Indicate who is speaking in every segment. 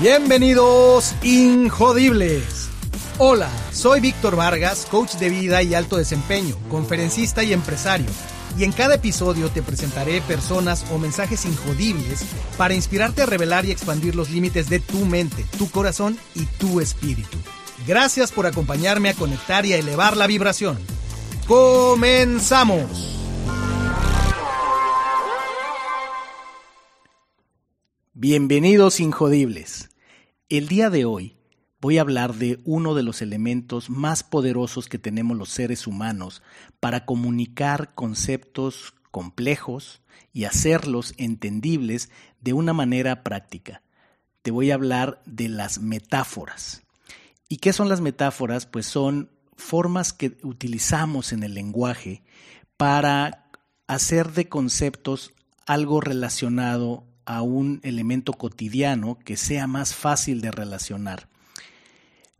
Speaker 1: Bienvenidos, Injodibles. Hola, soy Víctor Vargas, coach de vida y alto desempeño, conferencista y empresario. Y en cada episodio te presentaré personas o mensajes injodibles para inspirarte a revelar y expandir los límites de tu mente, tu corazón y tu espíritu. Gracias por acompañarme a conectar y a elevar la vibración. ¡Comenzamos! Bienvenidos Injodibles. El día de hoy voy a hablar de uno de los elementos más poderosos que tenemos los seres humanos para comunicar conceptos complejos y hacerlos entendibles de una manera práctica. Te voy a hablar de las metáforas. ¿Y qué son las metáforas? Pues son formas que utilizamos en el lenguaje para hacer de conceptos algo relacionado a un elemento cotidiano que sea más fácil de relacionar.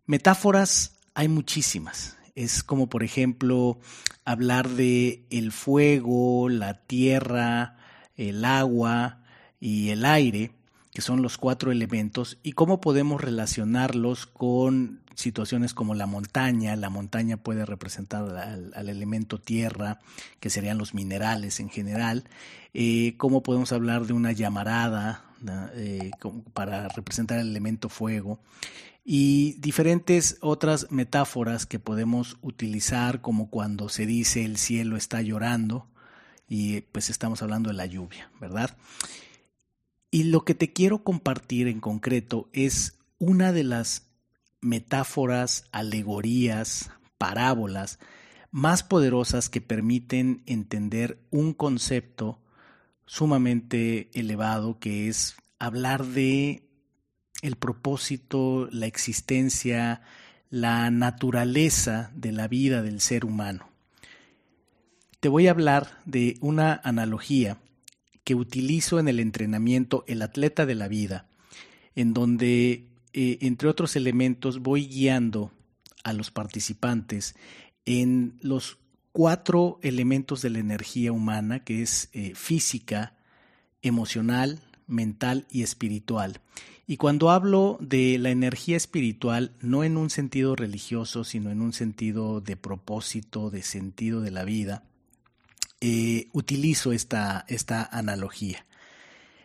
Speaker 1: Metáforas hay muchísimas. Es como por ejemplo hablar de el fuego, la tierra, el agua y el aire, que son los cuatro elementos, y cómo podemos relacionarlos con situaciones como la montaña. La montaña puede representar al, elemento tierra, que serían los minerales en general. Eh, cómo podemos hablar de una llamarada eh, para representar el elemento fuego. Y diferentes otras metáforas que podemos utilizar, como cuando se dice el cielo está llorando, y pues estamos hablando de la lluvia, ¿verdad? Y lo que te quiero compartir en concreto es una de las metáforas, alegorías, parábolas más poderosas que permiten entender un concepto sumamente elevado que es hablar de el propósito, la existencia, la naturaleza de la vida del ser humano. Te voy a hablar de una analogía que utilizo en el entrenamiento El atleta de la vida, en donde eh, entre otros elementos, voy guiando a los participantes en los cuatro elementos de la energía humana, que es eh, física, emocional, mental y espiritual. Y cuando hablo de la energía espiritual, no en un sentido religioso, sino en un sentido de propósito, de sentido de la vida, eh, utilizo esta, esta analogía.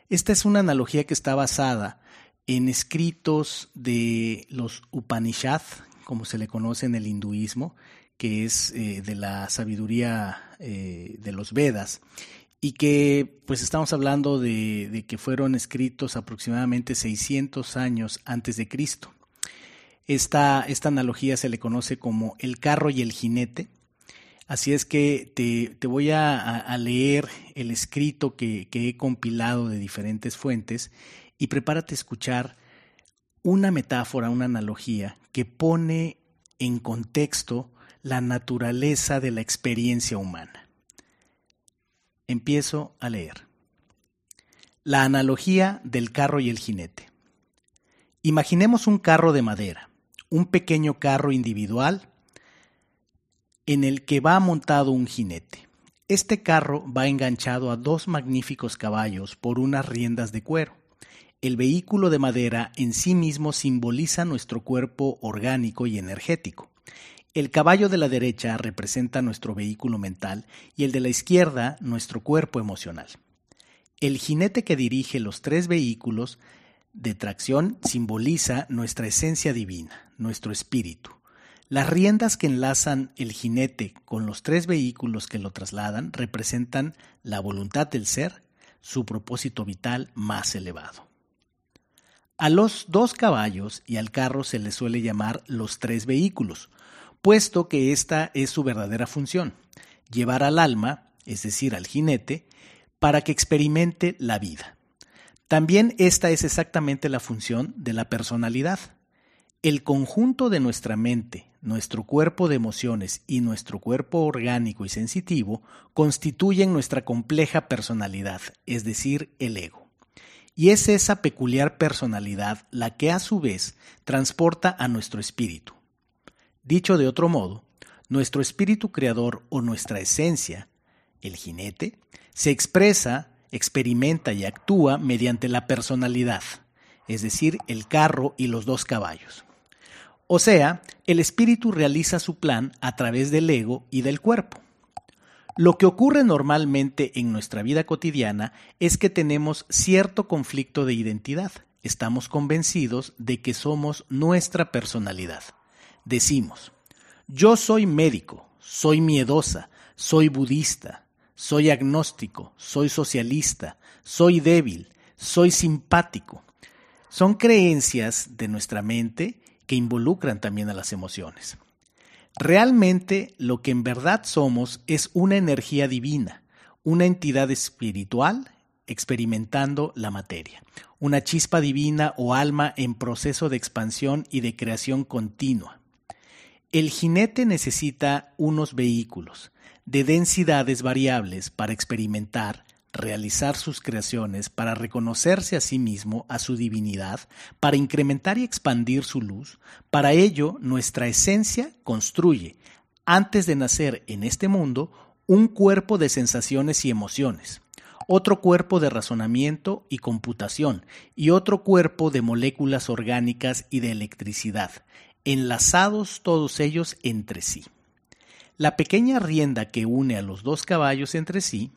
Speaker 1: Esta es una analogía que está basada en escritos de los Upanishad, como se le conoce en el hinduismo, que es eh, de la sabiduría eh, de los Vedas, y que pues estamos hablando de, que fueron escritos aproximadamente 600 años antes de Cristo. Esta, esta analogía se le conoce como el carro y el jinete, Así es que te, voy a, leer el escrito que, que, he compilado de diferentes fuentes y prepárate a escuchar una metáfora, una analogía que pone en contexto la naturaleza de la experiencia humana. Empiezo a leer. La analogía del carro y el jinete. Imaginemos un carro de madera, un pequeño carro individual en el que va montado un jinete. Este carro va enganchado a dos magníficos caballos por unas riendas de cuero. El vehículo de madera en sí mismo simboliza nuestro cuerpo orgánico y energético. El caballo de la derecha representa nuestro vehículo mental y el de la izquierda nuestro cuerpo emocional. El jinete que dirige los tres vehículos de tracción simboliza nuestra esencia divina, nuestro espíritu. Las riendas que enlazan el jinete con los tres vehículos que lo trasladan representan la voluntad del ser, su propósito vital más elevado. A los dos caballos y al carro se les suele llamar los tres vehículos, puesto que esta es su verdadera función, llevar al alma, es decir, al jinete, para que experimente la vida. También esta es exactamente la función de la personalidad. El conjunto de nuestra mente, nuestro cuerpo de emociones y nuestro cuerpo orgánico y sensitivo constituyen nuestra compleja personalidad, es decir, el ego. Y es esa peculiar personalidad la que a su vez transporta a nuestro espíritu. Dicho de otro modo, nuestro espíritu creador o nuestra esencia, el jinete, se expresa, experimenta y actúa mediante la personalidad, es decir, el carro y los dos caballos. O sea, el espíritu realiza su plan a través del ego y del cuerpo. Lo que ocurre normalmente en nuestra vida cotidiana es que tenemos cierto conflicto de identidad. Estamos convencidos de que somos nuestra personalidad. Decimos, yo soy médico, soy miedosa, soy budista, soy agnóstico, soy socialista, soy débil, soy simpático. Son creencias de nuestra mente que involucran también a las emociones. Realmente lo que en verdad somos es una energía divina, una entidad espiritual experimentando la materia, una chispa divina o alma en proceso de expansión y de creación continua. El jinete necesita unos vehículos de densidades variables para experimentar, realizar sus creaciones, para reconocerse a sí mismo, a su divinidad, para incrementar y expandir su luz. Para ello, nuestra esencia construye, antes de nacer en este mundo, un cuerpo de sensaciones y emociones, otro cuerpo de razonamiento y computación, y otro cuerpo de moléculas orgánicas y de electricidad, enlazados todos ellos entre sí. La pequeña rienda que une a los dos caballos entre sí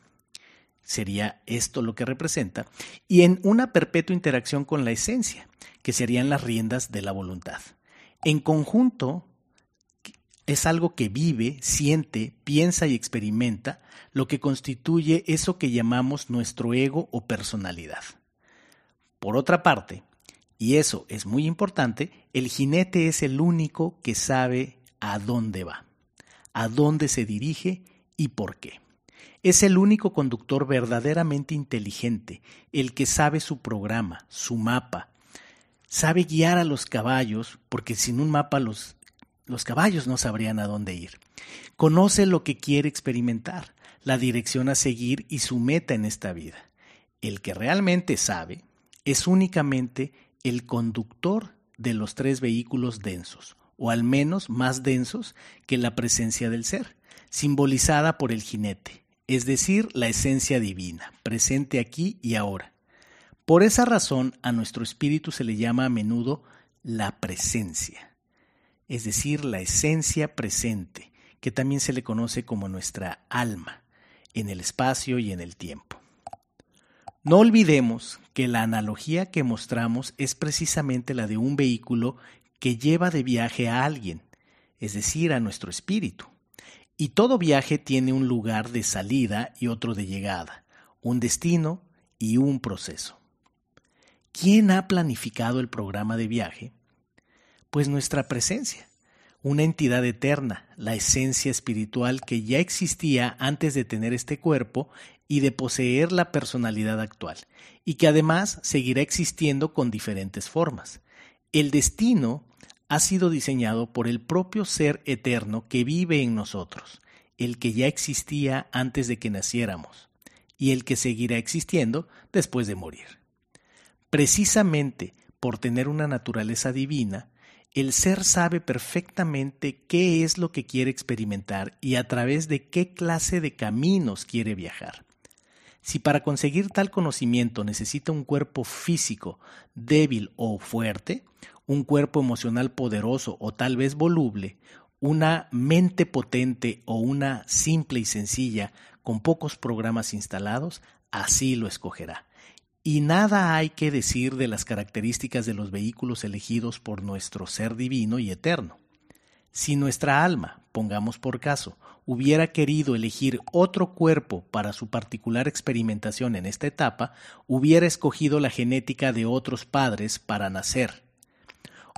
Speaker 1: sería esto lo que representa, y en una perpetua interacción con la esencia, que serían las riendas de la voluntad. En conjunto, es algo que vive, siente, piensa y experimenta, lo que constituye eso que llamamos nuestro ego o personalidad. Por otra parte, y eso es muy importante, el jinete es el único que sabe a dónde va, a dónde se dirige y por qué. Es el único conductor verdaderamente inteligente, el que sabe su programa, su mapa. Sabe guiar a los caballos, porque sin un mapa los, los caballos no sabrían a dónde ir. Conoce lo que quiere experimentar, la dirección a seguir y su meta en esta vida. El que realmente sabe es únicamente el conductor de los tres vehículos densos, o al menos más densos que la presencia del ser, simbolizada por el jinete, es decir, la esencia divina, presente aquí y ahora. Por esa razón a nuestro espíritu se le llama a menudo la presencia, es decir, la esencia presente, que también se le conoce como nuestra alma, en el espacio y en el tiempo. No olvidemos que la analogía que mostramos es precisamente la de un vehículo que lleva de viaje a alguien, es decir, a nuestro espíritu. Y todo viaje tiene un lugar de salida y otro de llegada, un destino y un proceso. ¿Quién ha planificado el programa de viaje? Pues nuestra presencia, una entidad eterna, la esencia espiritual que ya existía antes de tener este cuerpo y de poseer la personalidad actual, y que además seguirá existiendo con diferentes formas. El destino ha sido diseñado por el propio ser eterno que vive en nosotros, el que ya existía antes de que naciéramos y el que seguirá existiendo después de morir. Precisamente por tener una naturaleza divina, el ser sabe perfectamente qué es lo que quiere experimentar y a través de qué clase de caminos quiere viajar. Si para conseguir tal conocimiento necesita un cuerpo físico débil o fuerte, un cuerpo emocional poderoso o tal vez voluble, una mente potente o una simple y sencilla con pocos programas instalados, así lo escogerá. Y nada hay que decir de las características de los vehículos elegidos por nuestro ser divino y eterno. Si nuestra alma, pongamos por caso, hubiera querido elegir otro cuerpo para su particular experimentación en esta etapa, hubiera escogido la genética de otros padres para nacer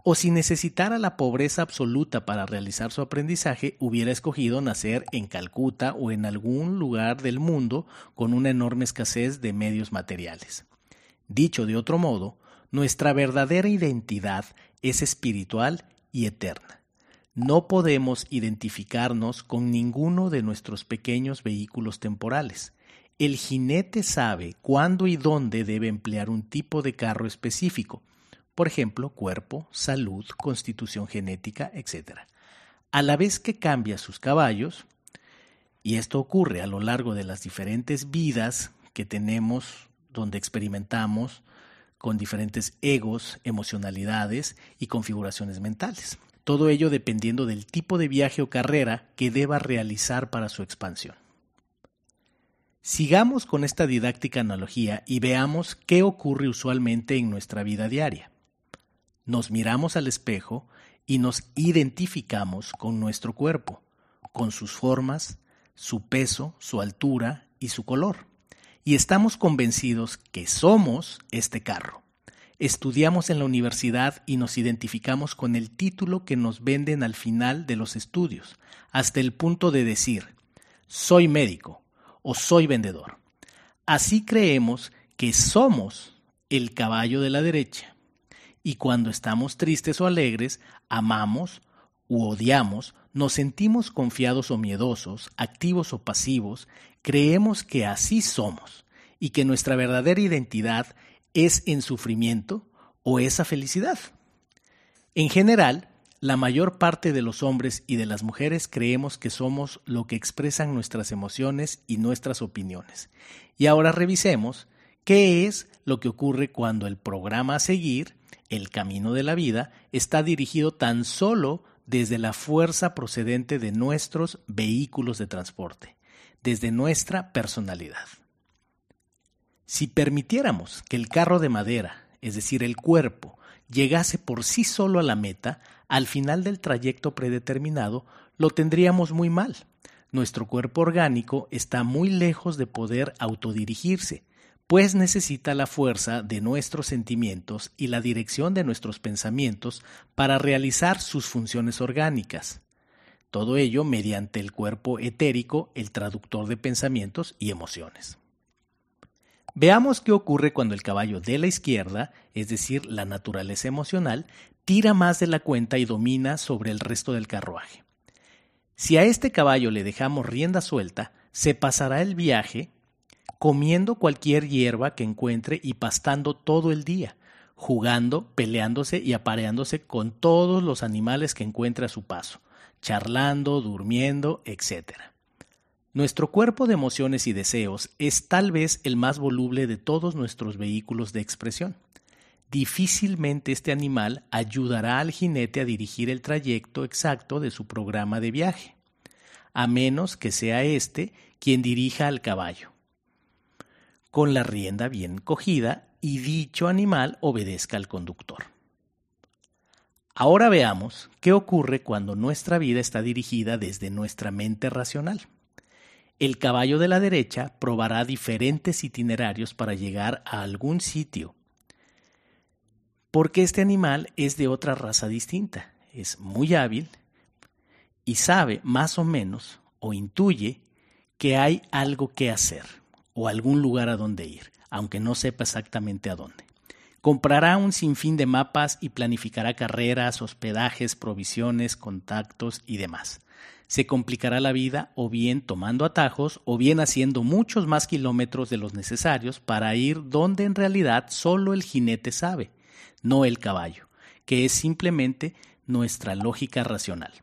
Speaker 1: o si necesitara la pobreza absoluta para realizar su aprendizaje, hubiera escogido nacer en Calcuta o en algún lugar del mundo con una enorme escasez de medios materiales. Dicho de otro modo, nuestra verdadera identidad es espiritual y eterna. No podemos identificarnos con ninguno de nuestros pequeños vehículos temporales. El jinete sabe cuándo y dónde debe emplear un tipo de carro específico, por ejemplo, cuerpo, salud, constitución genética, etc. A la vez que cambia sus caballos, y esto ocurre a lo largo de las diferentes vidas que tenemos donde experimentamos con diferentes egos, emocionalidades y configuraciones mentales. Todo ello dependiendo del tipo de viaje o carrera que deba realizar para su expansión. Sigamos con esta didáctica analogía y veamos qué ocurre usualmente en nuestra vida diaria. Nos miramos al espejo y nos identificamos con nuestro cuerpo, con sus formas, su peso, su altura y su color. Y estamos convencidos que somos este carro. Estudiamos en la universidad y nos identificamos con el título que nos venden al final de los estudios, hasta el punto de decir, soy médico, o soy vendedor. Así creemos que somos el caballo de la derecha. Y cuando estamos tristes o alegres, amamos u odiamos, nos sentimos confiados o miedosos, activos o pasivos, creemos que así somos y que nuestra verdadera identidad es en sufrimiento o esa felicidad. En general, la mayor parte de los hombres y de las mujeres creemos que somos lo que expresan nuestras emociones y nuestras opiniones. Y ahora revisemos qué es lo que ocurre cuando el programa a seguir, el camino de la vida, está dirigido tan solo desde la fuerza procedente de nuestros vehículos de transporte, desde nuestra personalidad. Si permitiéramos que el carro de madera, es decir, el cuerpo, llegase por sí solo a la meta, al final del trayecto predeterminado lo tendríamos muy mal. Nuestro cuerpo orgánico está muy lejos de poder autodirigirse, pues necesita la fuerza de nuestros sentimientos y la dirección de nuestros pensamientos para realizar sus funciones orgánicas. Todo ello mediante el cuerpo etérico, el traductor de pensamientos y emociones. Veamos qué ocurre cuando el caballo de la izquierda, es decir, la naturaleza emocional, tira más de la cuenta y domina sobre el resto del carruaje. Si a este caballo le dejamos rienda suelta, se pasará el viaje comiendo cualquier hierba que encuentre y pastando todo el día, jugando, peleándose y apareándose con todos los animales que encuentre a su paso, charlando, durmiendo, etc. Nuestro cuerpo de emociones y deseos es tal vez el más voluble de todos nuestros vehículos de expresión. Difícilmente este animal ayudará al jinete a dirigir el trayecto exacto de su programa de viaje, a menos que sea éste quien dirija al caballo, con la rienda bien cogida y dicho animal obedezca al conductor. Ahora veamos qué ocurre cuando nuestra vida está dirigida desde nuestra mente racional. El caballo de la derecha probará diferentes itinerarios para llegar a algún sitio, porque este animal es de otra raza distinta, es muy hábil y sabe más o menos o intuye que hay algo que hacer o algún lugar a donde ir, aunque no sepa exactamente a dónde. Comprará un sinfín de mapas y planificará carreras, hospedajes, provisiones, contactos y demás se complicará la vida o bien tomando atajos o bien haciendo muchos más kilómetros de los necesarios para ir donde en realidad solo el jinete sabe, no el caballo, que es simplemente nuestra lógica racional.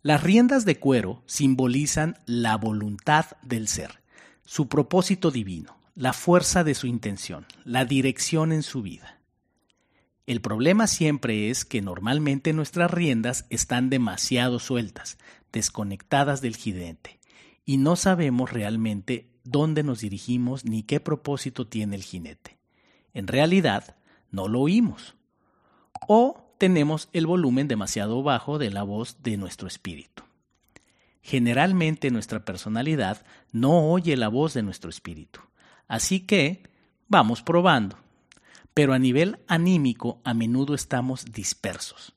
Speaker 1: Las riendas de cuero simbolizan la voluntad del ser, su propósito divino, la fuerza de su intención, la dirección en su vida. El problema siempre es que normalmente nuestras riendas están demasiado sueltas, desconectadas del jinete, y no sabemos realmente dónde nos dirigimos ni qué propósito tiene el jinete. En realidad, no lo oímos. O tenemos el volumen demasiado bajo de la voz de nuestro espíritu. Generalmente nuestra personalidad no oye la voz de nuestro espíritu. Así que vamos probando pero a nivel anímico a menudo estamos dispersos.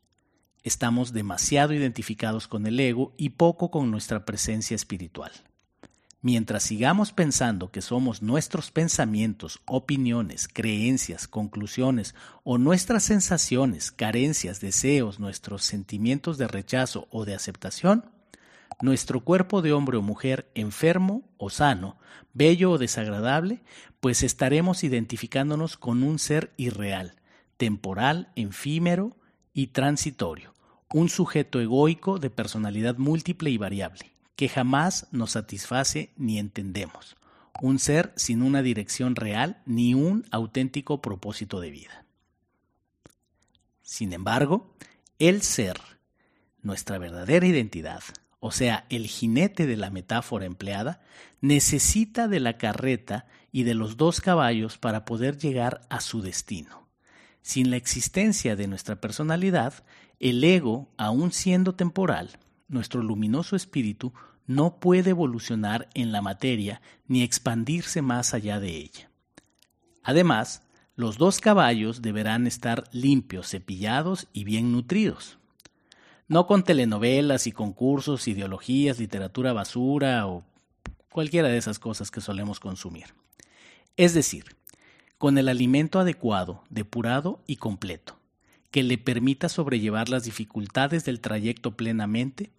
Speaker 1: Estamos demasiado identificados con el ego y poco con nuestra presencia espiritual. Mientras sigamos pensando que somos nuestros pensamientos, opiniones, creencias, conclusiones o nuestras sensaciones, carencias, deseos, nuestros sentimientos de rechazo o de aceptación, nuestro cuerpo de hombre o mujer enfermo o sano, bello o desagradable, pues estaremos identificándonos con un ser irreal, temporal, efímero y transitorio, un sujeto egoico de personalidad múltiple y variable, que jamás nos satisface ni entendemos, un ser sin una dirección real ni un auténtico propósito de vida. Sin embargo, el ser, nuestra verdadera identidad, o sea, el jinete de la metáfora empleada, necesita de la carreta y de los dos caballos para poder llegar a su destino. Sin la existencia de nuestra personalidad, el ego, aun siendo temporal, nuestro luminoso espíritu, no puede evolucionar en la materia ni expandirse más allá de ella. Además, los dos caballos deberán estar limpios, cepillados y bien nutridos no con telenovelas y concursos, ideologías, literatura basura o cualquiera de esas cosas que solemos consumir. Es decir, con el alimento adecuado, depurado y completo, que le permita sobrellevar las dificultades del trayecto plenamente.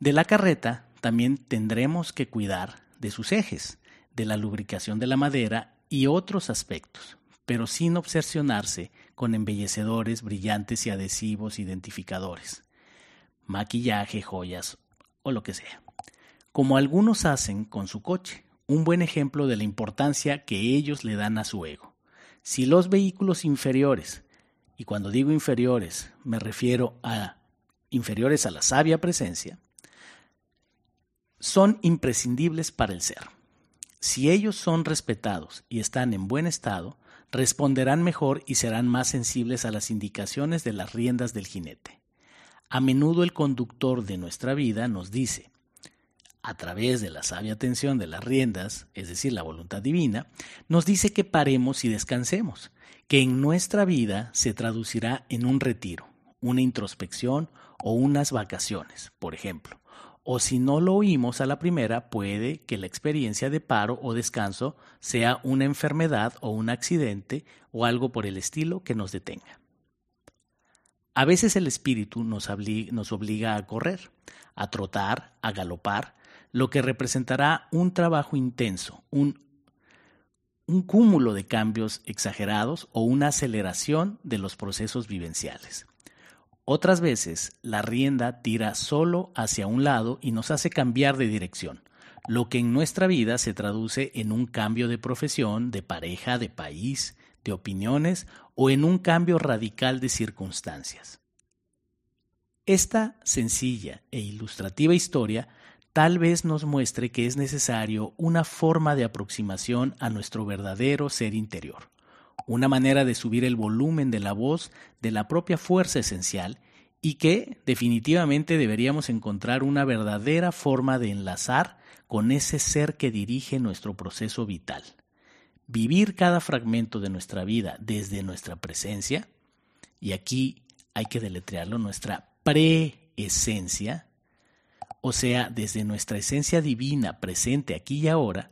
Speaker 1: De la carreta también tendremos que cuidar de sus ejes, de la lubricación de la madera y otros aspectos, pero sin obsesionarse con embellecedores, brillantes y adhesivos identificadores, maquillaje, joyas o lo que sea, como algunos hacen con su coche, un buen ejemplo de la importancia que ellos le dan a su ego. Si los vehículos inferiores, y cuando digo inferiores me refiero a inferiores a la sabia presencia, son imprescindibles para el ser. Si ellos son respetados y están en buen estado, responderán mejor y serán más sensibles a las indicaciones de las riendas del jinete. A menudo el conductor de nuestra vida nos dice, a través de la sabia atención de las riendas, es decir, la voluntad divina, nos dice que paremos y descansemos, que en nuestra vida se traducirá en un retiro, una introspección o unas vacaciones, por ejemplo, o si no lo oímos a la primera, puede que la experiencia de paro o descanso sea una enfermedad o un accidente o algo por el estilo que nos detenga. A veces el espíritu nos, obliga a correr, a trotar, a galopar, lo que representará un trabajo intenso, un, un cúmulo de cambios exagerados o una aceleración de los procesos vivenciales. Otras veces la rienda tira solo hacia un lado y nos hace cambiar de dirección, lo que en nuestra vida se traduce en un cambio de profesión, de pareja, de país, de opiniones o en un cambio radical de circunstancias. Esta sencilla e ilustrativa historia tal vez nos muestre que es necesario una forma de aproximación a nuestro verdadero ser interior una manera de subir el volumen de la voz de la propia fuerza esencial y que definitivamente deberíamos encontrar una verdadera forma de enlazar con ese ser que dirige nuestro proceso vital. Vivir cada fragmento de nuestra vida desde nuestra presencia, y aquí hay que deletrearlo, nuestra preesencia, o sea, desde nuestra esencia divina presente aquí y ahora,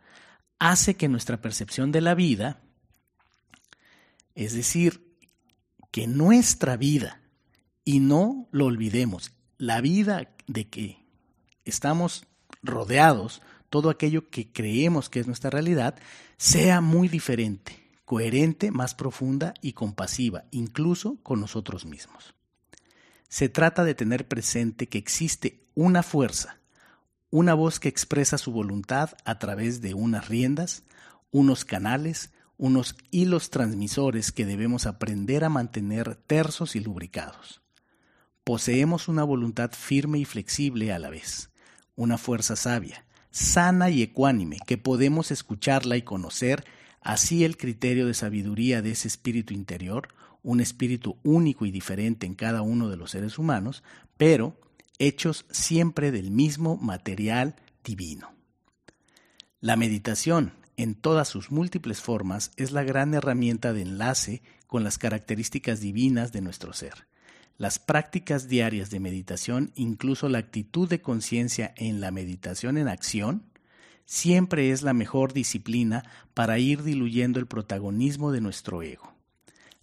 Speaker 1: hace que nuestra percepción de la vida es decir, que nuestra vida, y no lo olvidemos, la vida de que estamos rodeados, todo aquello que creemos que es nuestra realidad, sea muy diferente, coherente, más profunda y compasiva, incluso con nosotros mismos. Se trata de tener presente que existe una fuerza, una voz que expresa su voluntad a través de unas riendas, unos canales, unos hilos transmisores que debemos aprender a mantener tersos y lubricados. Poseemos una voluntad firme y flexible a la vez, una fuerza sabia, sana y ecuánime, que podemos escucharla y conocer, así el criterio de sabiduría de ese espíritu interior, un espíritu único y diferente en cada uno de los seres humanos, pero hechos siempre del mismo material divino. La meditación, en todas sus múltiples formas, es la gran herramienta de enlace con las características divinas de nuestro ser. Las prácticas diarias de meditación, incluso la actitud de conciencia en la meditación en acción, siempre es la mejor disciplina para ir diluyendo el protagonismo de nuestro ego.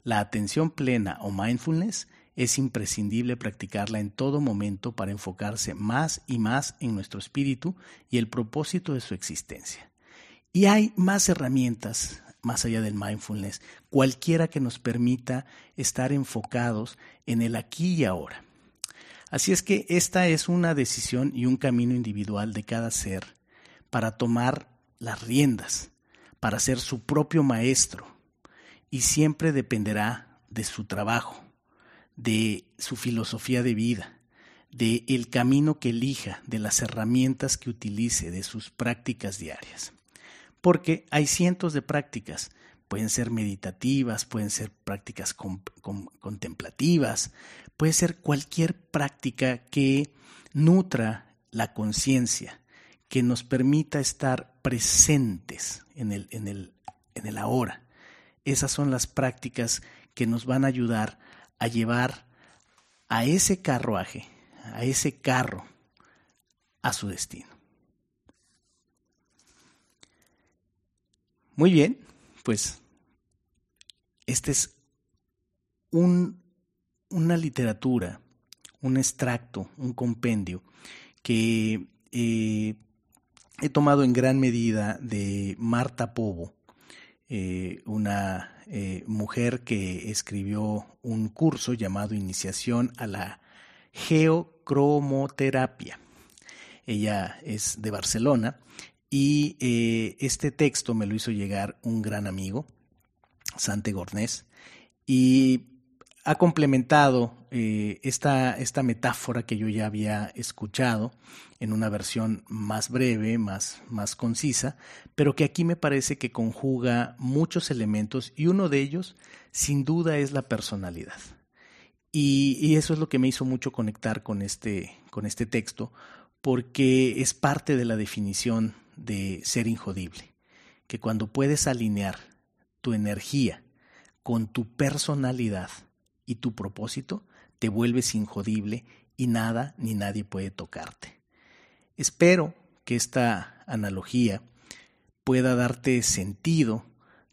Speaker 1: La atención plena o mindfulness es imprescindible practicarla en todo momento para enfocarse más y más en nuestro espíritu y el propósito de su existencia. Y hay más herramientas más allá del mindfulness, cualquiera que nos permita estar enfocados en el aquí y ahora. Así es que esta es una decisión y un camino individual de cada ser para tomar las riendas para ser su propio maestro y siempre dependerá de su trabajo, de su filosofía de vida, de el camino que elija, de las herramientas que utilice, de sus prácticas diarias. Porque hay cientos de prácticas, pueden ser meditativas, pueden ser prácticas contemplativas, puede ser cualquier práctica que nutra la conciencia, que nos permita estar presentes en el, en, el, ahora. Esas son las prácticas que nos van a ayudar a llevar a ese carruaje, a ese carro, a su destino. Muy bien, pues este es un, una literatura, un extracto, un compendio que eh, he tomado en gran medida de Marta Pobo, eh, una eh, mujer que escribió un curso llamado Iniciación a la Geocromoterapia. Ella es de Barcelona y eh, este texto me lo hizo llegar un gran amigo, Sante Gornés, y ha complementado eh, esta, esta, metáfora que yo ya había escuchado en una versión más breve, más, más concisa, pero que aquí me parece que conjuga muchos elementos y uno de ellos sin duda es la personalidad. Y, y eso es lo que me hizo mucho conectar con este, con este texto, porque es parte de la definición de ser injodible, que cuando puedes alinear tu energía con tu personalidad, y tu propósito, te vuelves injodible y nada ni nadie puede tocarte. Espero que esta analogía pueda darte sentido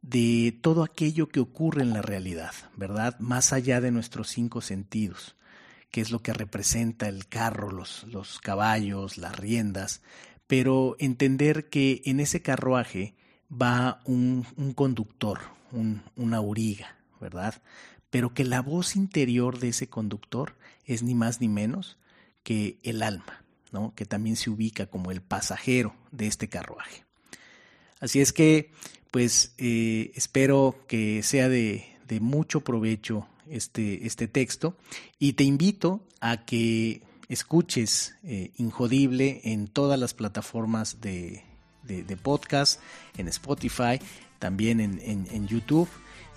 Speaker 1: de todo aquello que ocurre en la realidad, ¿verdad? Más allá de nuestros cinco sentidos, que es lo que representa el carro, los, los caballos, las riendas, pero entender que en ese carruaje va un, conductor, un, una auriga, ¿verdad? pero que la voz interior de ese conductor es ni más ni menos que el alma, ¿no? que también se ubica como el pasajero de este carruaje. Así es que, pues, eh, espero que sea de, mucho provecho este, este, texto y te invito a que escuches eh, Injodible en todas las plataformas de, podcast, en Spotify, también en, en YouTube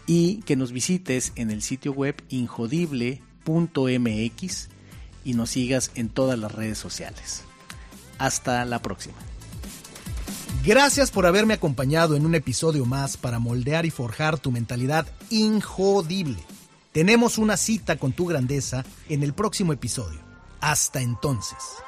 Speaker 1: y que nos visites en el sitio web injodible.mx y nos sigas en todas las redes sociales. Hasta la próxima.
Speaker 2: Gracias por haberme acompañado en un episodio más para moldear y forjar tu mentalidad injodible. Tenemos una cita con tu grandeza en el próximo episodio. Hasta entonces.